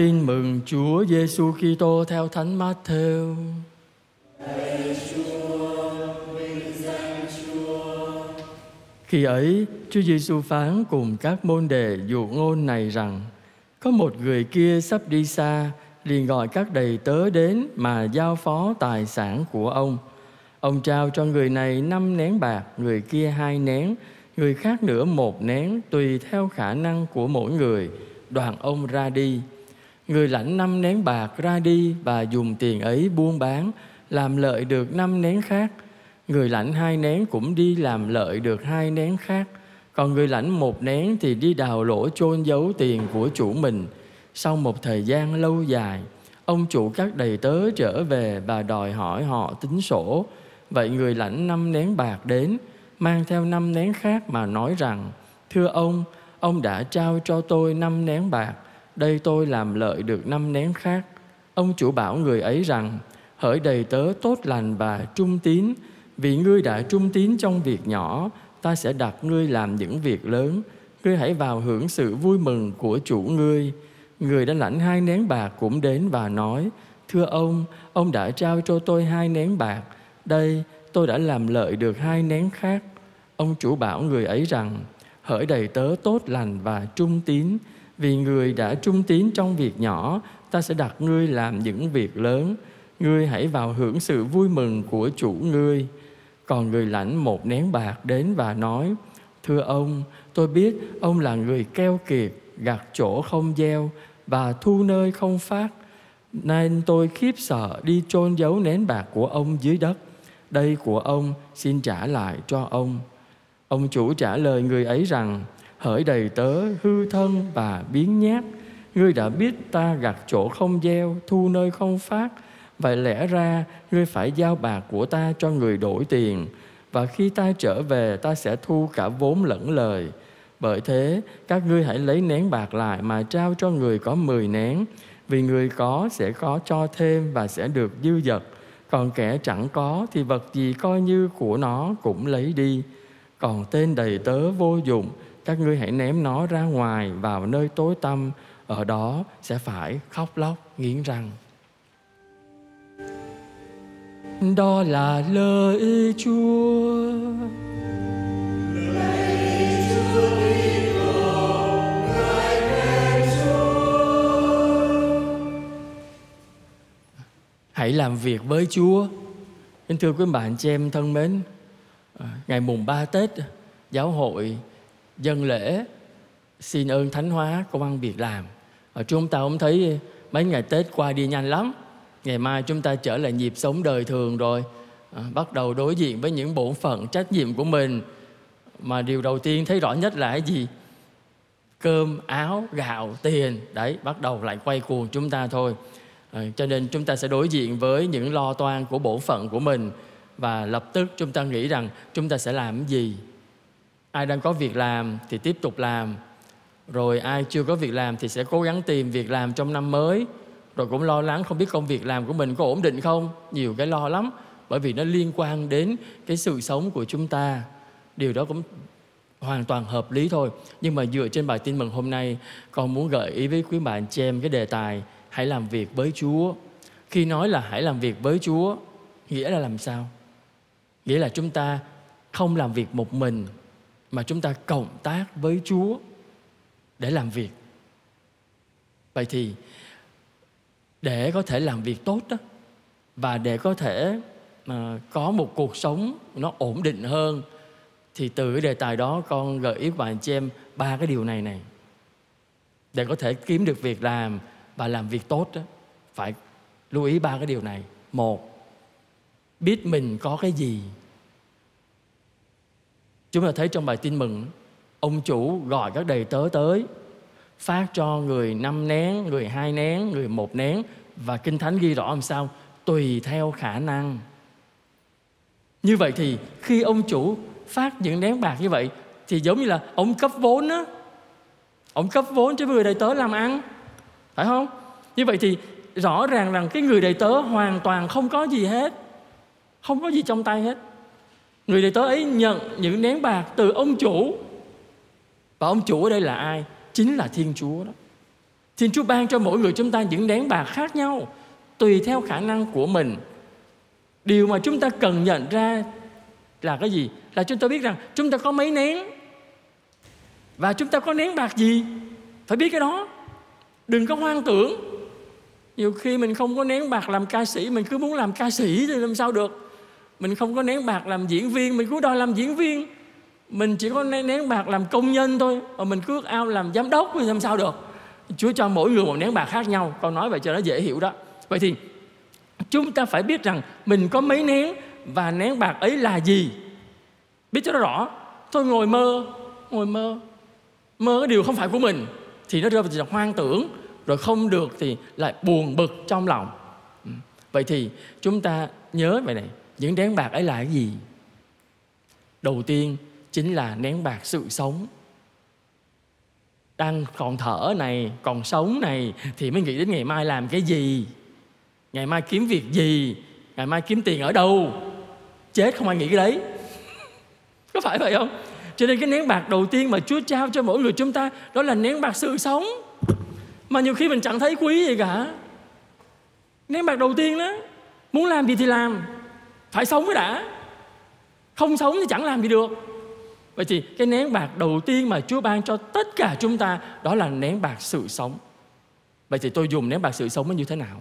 Tin mừng Chúa Giêsu Kitô theo Thánh Matthew. Khi ấy, Chúa Giêsu phán cùng các môn đệ dụ ngôn này rằng: Có một người kia sắp đi xa, liền gọi các đầy tớ đến mà giao phó tài sản của ông. Ông trao cho người này năm nén bạc, người kia hai nén, người khác nữa một nén, tùy theo khả năng của mỗi người. Đoàn ông ra đi. Người lãnh năm nén bạc ra đi và dùng tiền ấy buôn bán, làm lợi được năm nén khác. Người lãnh hai nén cũng đi làm lợi được hai nén khác. Còn người lãnh một nén thì đi đào lỗ chôn giấu tiền của chủ mình. Sau một thời gian lâu dài, ông chủ các đầy tớ trở về và đòi hỏi họ tính sổ. Vậy người lãnh năm nén bạc đến, mang theo năm nén khác mà nói rằng, Thưa ông, ông đã trao cho tôi năm nén bạc, đây tôi làm lợi được năm nén khác. Ông chủ bảo người ấy rằng, hỡi đầy tớ tốt lành và trung tín, vì ngươi đã trung tín trong việc nhỏ, ta sẽ đặt ngươi làm những việc lớn. Ngươi hãy vào hưởng sự vui mừng của chủ ngươi. Người đã lãnh hai nén bạc cũng đến và nói, Thưa ông, ông đã trao cho tôi hai nén bạc. Đây, tôi đã làm lợi được hai nén khác. Ông chủ bảo người ấy rằng, hỡi đầy tớ tốt lành và trung tín, vì người đã trung tín trong việc nhỏ, ta sẽ đặt ngươi làm những việc lớn. Ngươi hãy vào hưởng sự vui mừng của chủ ngươi. Còn người lãnh một nén bạc đến và nói, Thưa ông, tôi biết ông là người keo kiệt, gặt chỗ không gieo và thu nơi không phát. Nên tôi khiếp sợ đi chôn giấu nén bạc của ông dưới đất. Đây của ông xin trả lại cho ông. Ông chủ trả lời người ấy rằng, hỡi đầy tớ hư thân và biến nhát, ngươi đã biết ta gặt chỗ không gieo, thu nơi không phát, Vậy lẽ ra ngươi phải giao bạc của ta cho người đổi tiền Và khi ta trở về ta sẽ thu cả vốn lẫn lời. Bởi thế các ngươi hãy lấy nén bạc lại mà trao cho người có mười nén Vì người có sẽ có cho thêm và sẽ được dư dật. Còn kẻ chẳng có thì vật gì coi như của nó cũng lấy đi. Còn tên đầy tớ vô dụng các ngươi hãy ném nó ra ngoài vào nơi tối tăm Ở đó sẽ phải khóc lóc nghiến răng đó là lời Chúa. Hãy làm việc với Chúa. Kính thưa quý bạn chị em thân mến, à, ngày mùng 3 Tết, giáo hội dân lễ xin ơn thánh hóa công ăn việc làm. Ở chúng ta cũng thấy mấy ngày Tết qua đi nhanh lắm. Ngày mai chúng ta trở lại nhịp sống đời thường rồi. À, bắt đầu đối diện với những bổn phận trách nhiệm của mình. Mà điều đầu tiên thấy rõ nhất là cái gì? Cơm áo gạo tiền. Đấy bắt đầu lại quay cuồng chúng ta thôi. À, cho nên chúng ta sẽ đối diện với những lo toan của bổn phận của mình. Và lập tức chúng ta nghĩ rằng chúng ta sẽ làm gì? Ai đang có việc làm thì tiếp tục làm. Rồi ai chưa có việc làm thì sẽ cố gắng tìm việc làm trong năm mới. Rồi cũng lo lắng không biết công việc làm của mình có ổn định không. Nhiều cái lo lắm, bởi vì nó liên quan đến cái sự sống của chúng ta. Điều đó cũng hoàn toàn hợp lý thôi. Nhưng mà dựa trên bài tin mừng hôm nay, con muốn gợi ý với quý bạn chị em cái đề tài hãy làm việc với chúa. Khi nói là hãy làm việc với chúa, nghĩa là làm sao? Nghĩa là chúng ta không làm việc một mình mà chúng ta cộng tác với chúa để làm việc. Vậy thì để có thể làm việc tốt đó, và để có thể mà có một cuộc sống nó ổn định hơn, thì từ cái đề tài đó con gợi ý bạn chị em ba cái điều này này. Để có thể kiếm được việc làm và làm việc tốt đó, phải lưu ý ba cái điều này. Một, biết mình có cái gì chúng ta thấy trong bài tin mừng, ông chủ gọi các đầy tớ tới, phát cho người năm nén, người hai nén, người một nén, và kinh thánh ghi rõ làm sao? Tùy theo khả năng. Như vậy thì khi ông chủ phát những nén bạc như vậy, thì giống như là ông cấp vốn á. Ông cấp vốn cho người đầy tớ làm ăn, phải không? Như vậy thì rõ ràng rằng cái người đầy tớ hoàn toàn không có gì hết, không có gì trong tay hết người đầy tớ ấy nhận những nén bạc từ ông chủ và ông chủ ở đây là ai chính là thiên chúa đó thiên Chúa ban cho mỗi người chúng ta những nén bạc khác nhau tùy theo khả năng của mình. Điều mà chúng ta cần nhận ra là cái gì? Là chúng ta biết rằng chúng ta có mấy nén và chúng ta có nén bạc gì? Phải biết cái đó. Đừng có hoang tưởng. Nhiều khi mình không có nén bạc làm ca sĩ, mình cứ muốn làm ca sĩ thì làm sao được? Mình không có nén bạc làm diễn viên, mình cứ đòi làm diễn viên. Mình chỉ có nén, nén bạc làm công nhân thôi, mà mình cứ ao làm giám đốc thì làm sao được? Chúa cho mỗi người một nén bạc khác nhau. Con nói vậy cho nó dễ hiểu đó. Vậy thì chúng ta phải biết rằng mình có mấy nén và nén bạc ấy là gì. Biết cho nó rõ. Tôi ngồi mơ, ngồi mơ. Mơ cái điều không phải của mình thì nó rơi vào hoang tưởng rồi không được thì lại buồn bực trong lòng. Ừ. Vậy thì chúng ta nhớ vậy này, những nén bạc ấy là cái gì? Đầu tiên chính là nén bạc sự sống. Đang còn thở này, còn sống này, thì mới nghĩ đến ngày mai làm cái gì? Ngày mai kiếm việc gì? Ngày mai kiếm tiền ở đâu? Chết không ai nghĩ cái đấy. Có phải vậy không? Cho nên cái nén bạc đầu tiên mà Chúa trao cho mỗi người chúng ta, đó là nén bạc sự sống. Mà nhiều khi mình chẳng thấy quý gì cả. Nén bạc đầu tiên đó, muốn làm gì thì làm phải sống mới đã không sống thì chẳng làm gì được Vậy thì cái nén bạc đầu tiên mà Chúa ban cho tất cả chúng ta đó là nén bạc sự sống. Vậy thì tôi dùng nén bạc sự sống như thế nào?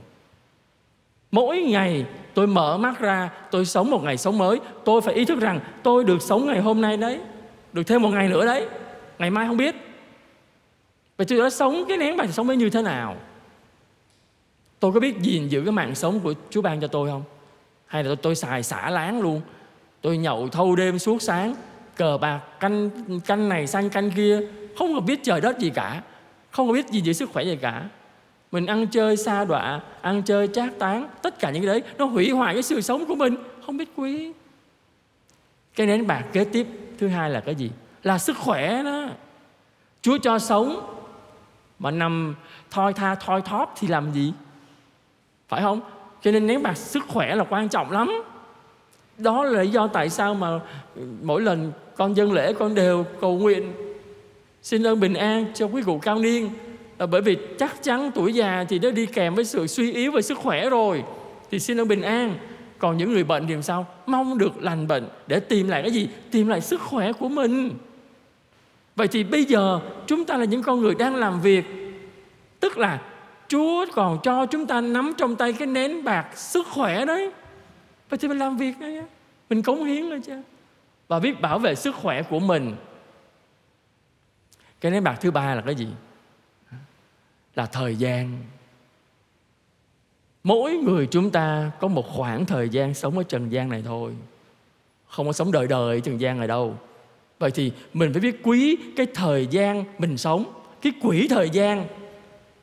Mỗi ngày tôi mở mắt ra, tôi sống một ngày sống mới, tôi phải ý thức rằng tôi được sống ngày hôm nay đấy, được thêm một ngày nữa đấy, ngày mai không biết. Vậy tôi đã sống cái nén bạc sự sống ấy như thế nào? Tôi có biết gìn giữ cái mạng sống của Chúa ban cho tôi không? Hay là tôi, tôi xài xả láng luôn. Tôi nhậu thâu đêm suốt sáng cờ bạc canh canh này sang canh kia. Không có biết trời đất gì cả. Không có biết gì về sức khỏe gì cả. Mình ăn chơi xa đọa ăn chơi trác tán tất cả những cái đấy nó hủy hoại cái sự sống của mình. Không biết quý. Cái nén bạc kế tiếp thứ hai là cái gì? Là sức khỏe đó. Chúa cho sống mà nằm thoi tha thoi thóp thì làm gì? Phải không? Cho nên nếu mà sức khỏe là quan trọng lắm. Đó là lý do tại sao mà mỗi lần con dân lễ con đều cầu nguyện, xin ơn bình an cho quý cụ cao niên. Là bởi vì chắc chắn tuổi già thì nó đi kèm với sự suy yếu về sức khỏe rồi, thì xin ơn bình an. Còn những người bệnh thì làm sao? Mong được lành bệnh để tìm lại cái gì? Tìm lại sức khỏe của mình. Vậy thì bây giờ chúng ta là những con người đang làm việc, tức là chúa còn cho chúng ta nắm trong tay cái nén bạc sức khỏe đấy. Vậy thì mình làm việc đấy mình cống hiến lên chứ. Và biết bảo vệ sức khỏe của mình. Cái nén bạc thứ ba là cái gì? Là thời gian. Mỗi người chúng ta có một khoảng thời gian sống ở trần gian này thôi. Không có sống đời đời ở trần gian này đâu. Vậy thì mình phải biết quý cái thời gian mình sống, cái quỹ thời gian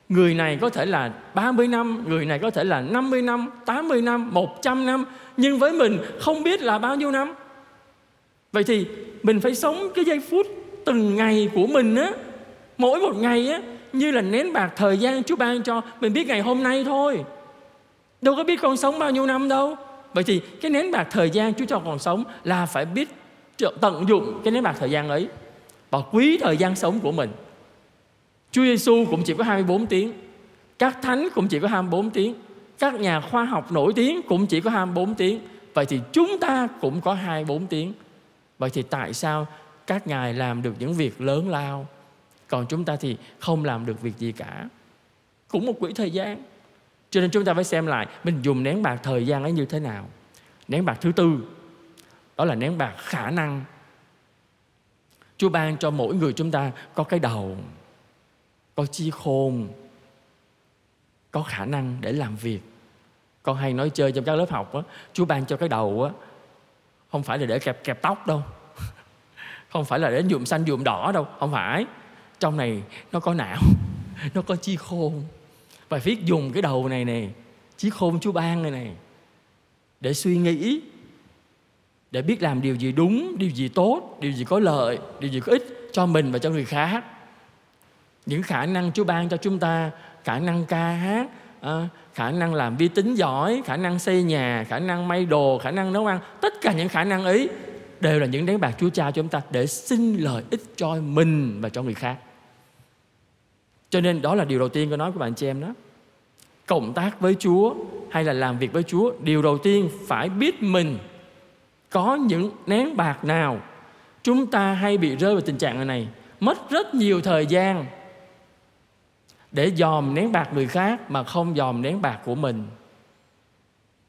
Người này có thể là 30 năm, người này có thể là 50 năm, 80 năm, 100 năm. Nhưng với mình không biết là bao nhiêu năm. Vậy thì mình phải sống cái giây phút từng ngày của mình á. Mỗi một ngày á Như là nén bạc thời gian Chúa ban cho Mình biết ngày hôm nay thôi. Đâu có biết con sống bao nhiêu năm đâu. Vậy thì cái nén bạc thời gian Chúa cho còn sống Là phải biết tận dụng cái nén bạc thời gian ấy Và quý thời gian sống của mình. Chúa Giêsu cũng chỉ có 24 tiếng, Các thánh cũng chỉ có 24 tiếng, Các nhà khoa học nổi tiếng cũng chỉ có 24 tiếng. Vậy thì chúng ta cũng có 24 tiếng. Vậy thì tại sao các ngài làm được những việc lớn lao, Còn chúng ta thì không làm được việc gì cả? Cũng một quỹ thời gian. Cho nên chúng ta phải xem lại, Mình dùng nén bạc thời gian ấy như thế nào. Nén bạc thứ tư, Đó là nén bạc khả năng. Chúa ban cho mỗi người chúng ta có cái đầu. Có chi khôn, Có khả năng để làm việc. Con hay nói chơi trong các lớp học á, Chúa ban cho cái đầu á, không phải là để kẹp kẹp tóc đâu. Không phải là để nhuộm xanh nhuộm đỏ đâu, không phải. Trong này nó có não, nó có chi khôn. Và viết dùng cái đầu này nè, chí khôn chúa ban này này để suy nghĩ, để biết làm điều gì đúng, điều gì tốt, điều gì có lợi, điều gì có ích cho mình và cho người khác những khả năng chúa ban cho chúng ta khả năng ca hát à, khả năng làm vi tính giỏi khả năng xây nhà khả năng may đồ khả năng nấu ăn tất cả những khả năng ấy đều là những đánh bạc chúa cha cho chúng ta để xin lợi ích cho mình và cho người khác. Cho nên đó là điều đầu tiên tôi nói của bạn chị em đó. Cộng tác với chúa hay là làm việc với chúa điều đầu tiên phải biết mình có những nén bạc nào chúng ta hay bị rơi vào tình trạng này. Mất rất nhiều thời gian để dòm nén bạc người khác mà không dòm nén bạc của mình.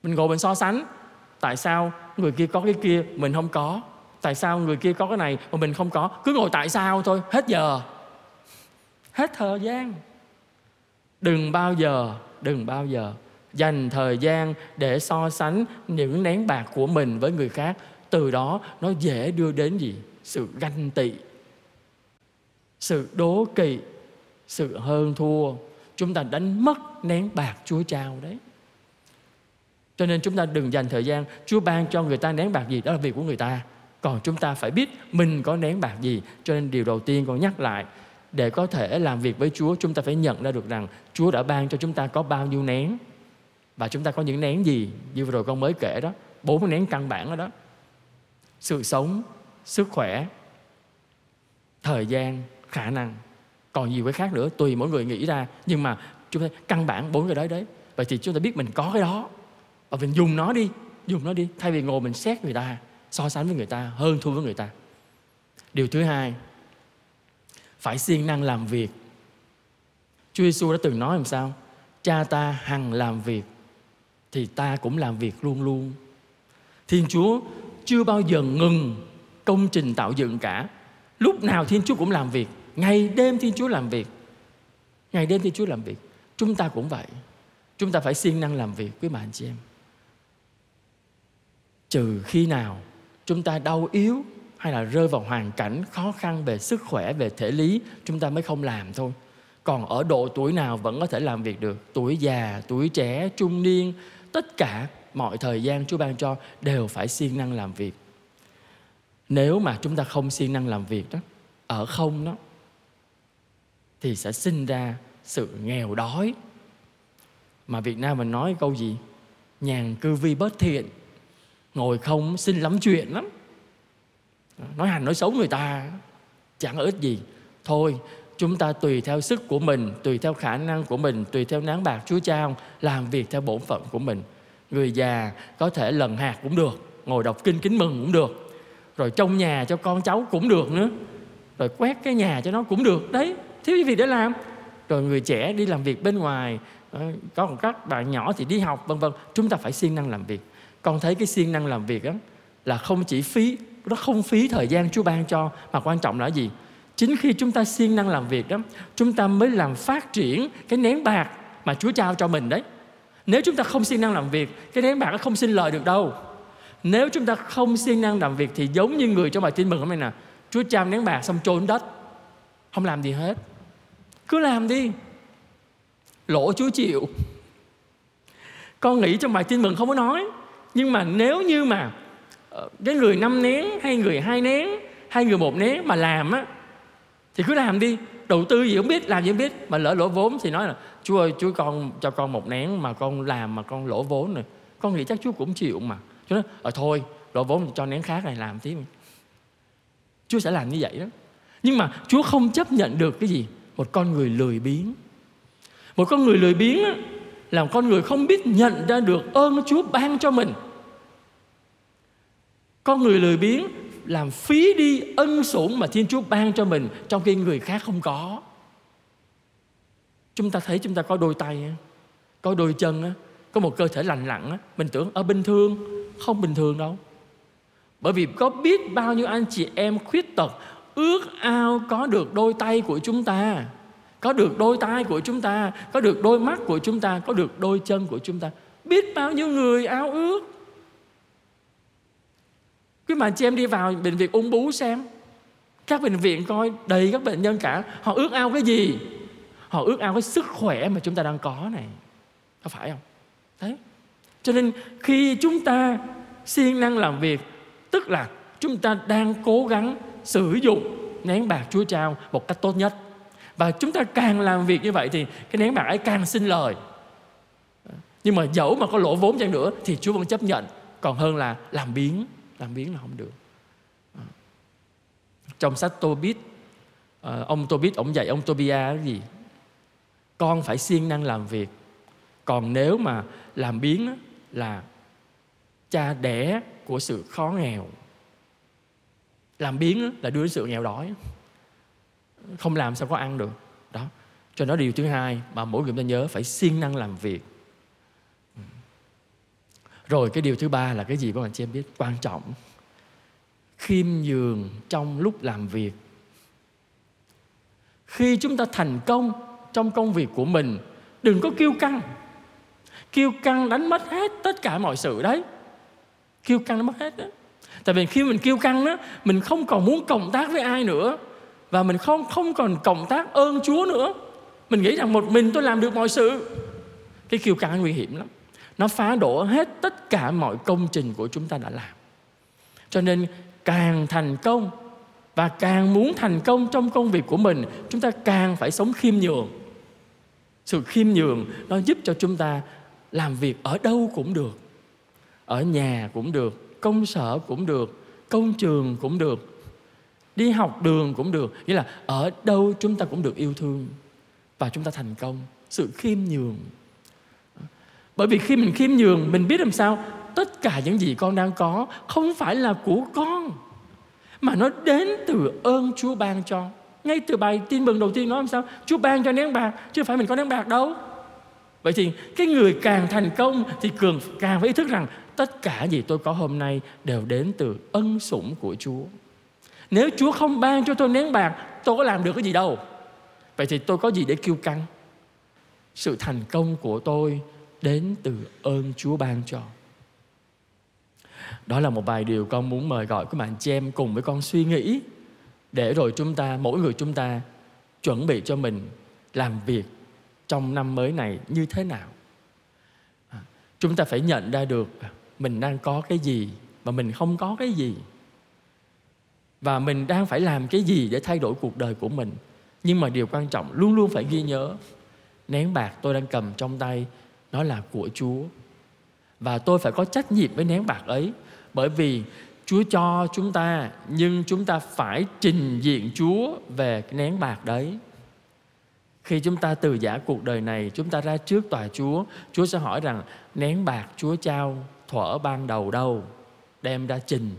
Mình ngồi mình so sánh, tại sao người kia có cái kia mình không có? Tại sao người kia có cái này mà mình không có? Cứ ngồi tại sao thôi, hết giờ. Hết thời gian. Đừng bao giờ, đừng bao giờ dành thời gian để so sánh những nén bạc của mình với người khác. Từ đó nó dễ đưa đến gì? Sự ganh tị, sự đố kỵ sự hơn thua. Chúng ta đánh mất nén bạc chúa trao đấy. Cho nên chúng ta đừng dành thời gian, chúa ban cho người ta nén bạc gì, đó là việc của người ta. Còn chúng ta phải biết mình có nén bạc gì. Cho nên điều đầu tiên con nhắc lại, để có thể làm việc với Chúa, chúng ta phải nhận ra được rằng Chúa đã ban cho chúng ta có bao nhiêu nén. Và chúng ta có những nén gì? Như vừa rồi con mới kể đó, bốn nén căn bản đó đó. Sự sống, sức khỏe, thời gian, khả năng còn nhiều cái khác nữa, tùy mỗi người nghĩ ra. Nhưng mà chúng ta căn bản bốn cái đấy đấy. Vậy thì chúng ta biết mình có cái đó. Và mình dùng nó đi, dùng nó đi. Thay vì ngồi mình xét người ta, so sánh với người ta, hơn thua với người ta. Điều thứ hai, phải siêng năng làm việc. Chúa Giêsu đã từng nói làm sao? Cha ta hằng làm việc, thì ta cũng làm việc luôn luôn. Thiên Chúa chưa bao giờ ngừng công trình tạo dựng cả. Lúc nào Thiên Chúa cũng làm việc ngày đêm Thiên Chúa làm việc. Ngày đêm Thiên Chúa làm việc. Chúng ta cũng vậy. Chúng ta phải siêng năng làm việc quý bà anh chị em. Trừ khi nào chúng ta đau yếu hay là rơi vào hoàn cảnh khó khăn về sức khỏe, về thể lý, chúng ta mới không làm thôi. Còn ở độ tuổi nào vẫn có thể làm việc được. Tuổi già, tuổi trẻ, trung niên, tất cả mọi thời gian chúa ban cho đều phải siêng năng làm việc. Nếu mà chúng ta không siêng năng làm việc đó, ở không đó thì sẽ sinh ra sự nghèo đói. Mà việt nam mình nói câu gì? Nhàn cư vi bất thiện, ngồi không xin lắm chuyện lắm. Nói hành, nói xấu người ta, chẳng có ích gì. Thôi, chúng ta tùy theo sức của mình, tùy theo khả năng của mình, tùy theo nán bạc chúa trao làm việc theo bổn phận của mình. Người già có thể lần hạt cũng được, ngồi đọc kinh kính mừng cũng được. Rồi trong nhà cho con cháu cũng được nữa. Rồi quét cái nhà cho nó cũng được, đấy thiếu gì để làm. Rồi người trẻ đi làm việc bên ngoài còn có các bạn nhỏ thì đi học, vân vân. Chúng ta phải siêng năng làm việc. Con thấy cái siêng năng làm việc đó là không chỉ phí, nó không phí thời gian Chúa ban cho, mà quan trọng là gì? Chính khi chúng ta siêng năng làm việc đó, chúng ta mới làm phát triển cái nén bạc mà Chúa trao cho mình đấy. Nếu chúng ta không siêng năng làm việc, cái nén bạc nó không sinh lời được đâu. Nếu chúng ta không siêng năng làm việc thì giống như người trong bài tin mừng hôm nay nè, Chúa trao nén bạc xong trôn đất, không làm gì hết cứ làm đi. Lỗ Chúa chịu. Con nghĩ trong bài tin mừng không có nói, nhưng mà nếu như mà ờ, cái người năm nén hay người hai nén hay người một nén mà làm á, thì cứ làm đi. Đầu tư gì không biết, làm gì không biết. Mà lỡ lỗ vốn thì nói là, chúa ơi, chúa con cho con một nén mà con làm mà con lỗ vốn rồi. Con nghĩ chắc chúa cũng chịu mà. Chúa nói ờ thôi, lỗ vốn cho nén khác này, làm tí chúa sẽ làm như vậy đó. Nhưng mà chúa không chấp nhận được cái gì? Một con người lười biếng một con người lười biếng là một con người không biết nhận ra được ơn chúa ban cho mình con người lười biếng làm phí đi ân sủng mà Thiên Chúa ban cho mình trong khi người khác không có. Chúng ta thấy chúng ta có đôi tay, có đôi chân, có một cơ thể lành lặn, mình tưởng ở bình thường, không bình thường đâu. Bởi vì có biết bao nhiêu anh chị em khuyết tật ước ao có được đôi tay của chúng ta, có được đôi tay của chúng ta, có được đôi mắt của chúng ta, có được đôi chân của chúng ta. Biết bao nhiêu người ao ước. Quý mà chị em đi vào bệnh viện ung bú xem. Các bệnh viện coi đầy các bệnh nhân cả. Họ ước ao cái gì? Họ ước ao cái sức khỏe mà chúng ta đang có này. Có phải không? Thế. Cho nên khi chúng ta siêng năng làm việc Tức là chúng ta đang cố gắng sử dụng nén bạc Chúa trao một cách tốt nhất. Và chúng ta càng làm việc như vậy thì cái nén bạc ấy càng xin lời. Nhưng mà dẫu mà có lỗ vốn chăng nữa thì Chúa vẫn chấp nhận. Còn hơn là làm biến làm biến là không được. À. Trong sách Tobit à, ông Tobit, ông dạy ông Tobia cái gì? Con phải siêng năng làm việc. Còn nếu mà làm biến là cha đẻ của sự khó nghèo làm biến là đưa đến sự nghèo đói không làm sao có ăn được. Đó. Cho nó điều thứ hai mà mỗi người ta nhớ phải siêng năng làm việc. Ừ. Rồi cái điều thứ ba là cái gì các bạn chị em biết? Quan trọng. Khiêm nhường trong lúc làm việc. Khi chúng ta thành công trong công việc của mình, đừng có kiêu căng. Kiêu căng đánh mất hết tất cả mọi sự đấy. Kiêu căng đánh mất hết đấy tại vì khi mình kêu căng đó mình không còn muốn cộng tác với ai nữa. Và mình không không còn cộng tác ơn Chúa nữa. Mình nghĩ rằng một mình tôi làm được mọi sự. Cái kiêu căng nguy hiểm lắm. Nó phá đổ hết tất cả mọi công trình của chúng ta đã làm. Cho nên càng thành công và càng muốn thành công trong công việc của mình, chúng ta càng phải sống khiêm nhường. Sự khiêm nhường nó giúp cho chúng ta làm việc ở đâu cũng được, ở nhà cũng được công sở cũng được công trường cũng được đi học đường cũng được nghĩa là ở đâu chúng ta cũng được yêu thương và chúng ta thành công sự khiêm nhường bởi vì khi mình khiêm nhường mình biết làm sao tất cả những gì con đang có không phải là của con mà nó đến từ ơn Chúa ban cho. Ngay từ bài tin mừng đầu tiên nói làm sao? Chúa ban cho nén bạc, chứ phải mình có nén bạc đâu. Vậy thì cái người càng thành công thì cường càng phải ý thức rằng tất cả gì tôi có hôm nay đều đến từ ân sủng của Chúa. Nếu Chúa không ban cho tôi nén bạc, tôi có làm được cái gì đâu. Vậy thì tôi có gì để kiêu căng? Sự thành công của tôi đến từ ơn Chúa ban cho. Đó là một vài điều con muốn mời gọi các bạn chị em cùng với con suy nghĩ để rồi chúng ta, mỗi người chúng ta chuẩn bị cho mình làm việc trong năm mới này như thế nào. À, chúng ta phải nhận ra được mình đang có cái gì và mình không có cái gì. Và mình đang phải làm cái gì để thay đổi cuộc đời của mình. Nhưng mà điều quan trọng luôn luôn phải ghi nhớ, nén bạc tôi đang cầm trong tay, nó là của Chúa. Và tôi phải có trách nhiệm với nén bạc ấy, bởi vì Chúa cho chúng ta, nhưng chúng ta phải trình diện Chúa về nén bạc đấy. Khi chúng ta từ giả cuộc đời này, chúng ta ra trước tòa Chúa, Chúa sẽ hỏi rằng nén bạc Chúa trao thuở ban đầu đâu, đem ra trình.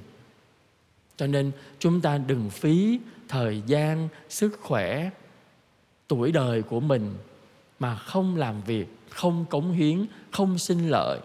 Cho nên chúng ta đừng phí thời gian, sức khỏe, tuổi đời của mình mà không làm việc, không cống hiến, không sinh lợi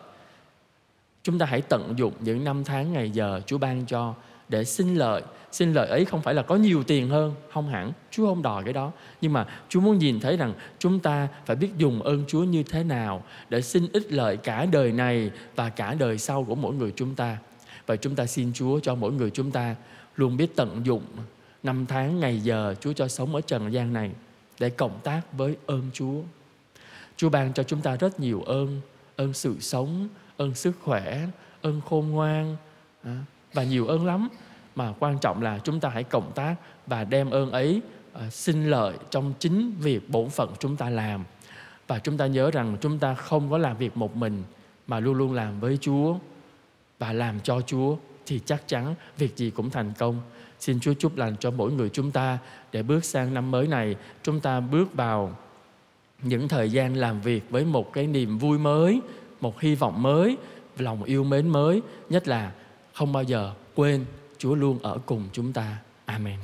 Chúng ta hãy tận dụng những năm tháng ngày giờ Chúa ban cho để xin lợi. Xin lợi ấy không phải là có nhiều tiền hơn, không hẳn. Chúa không đòi cái đó. Nhưng mà Chúa muốn nhìn thấy rằng chúng ta phải biết dùng ơn Chúa như thế nào để xin ích lợi cả đời này và cả đời sau của mỗi người chúng ta. Và chúng ta xin Chúa cho mỗi người chúng ta luôn biết tận dụng năm tháng ngày giờ Chúa cho sống ở trần gian này để cộng tác với ơn Chúa. Chúa ban cho chúng ta rất nhiều ơn, ơn sự sống, ơn sức khỏe ơn khôn ngoan à, và nhiều ơn lắm mà quan trọng là chúng ta hãy cộng tác và đem ơn ấy uh, xin lợi trong chính việc bổn phận chúng ta làm và chúng ta nhớ rằng chúng ta không có làm việc một mình mà luôn luôn làm với Chúa và làm cho Chúa thì chắc chắn việc gì cũng thành công. Xin Chúa chúc lành cho mỗi người chúng ta để bước sang năm mới này, chúng ta bước vào những thời gian làm việc với một cái niềm vui mới, một hy vọng mới lòng yêu mến mới nhất là không bao giờ quên Chúa luôn ở cùng chúng ta. Amen.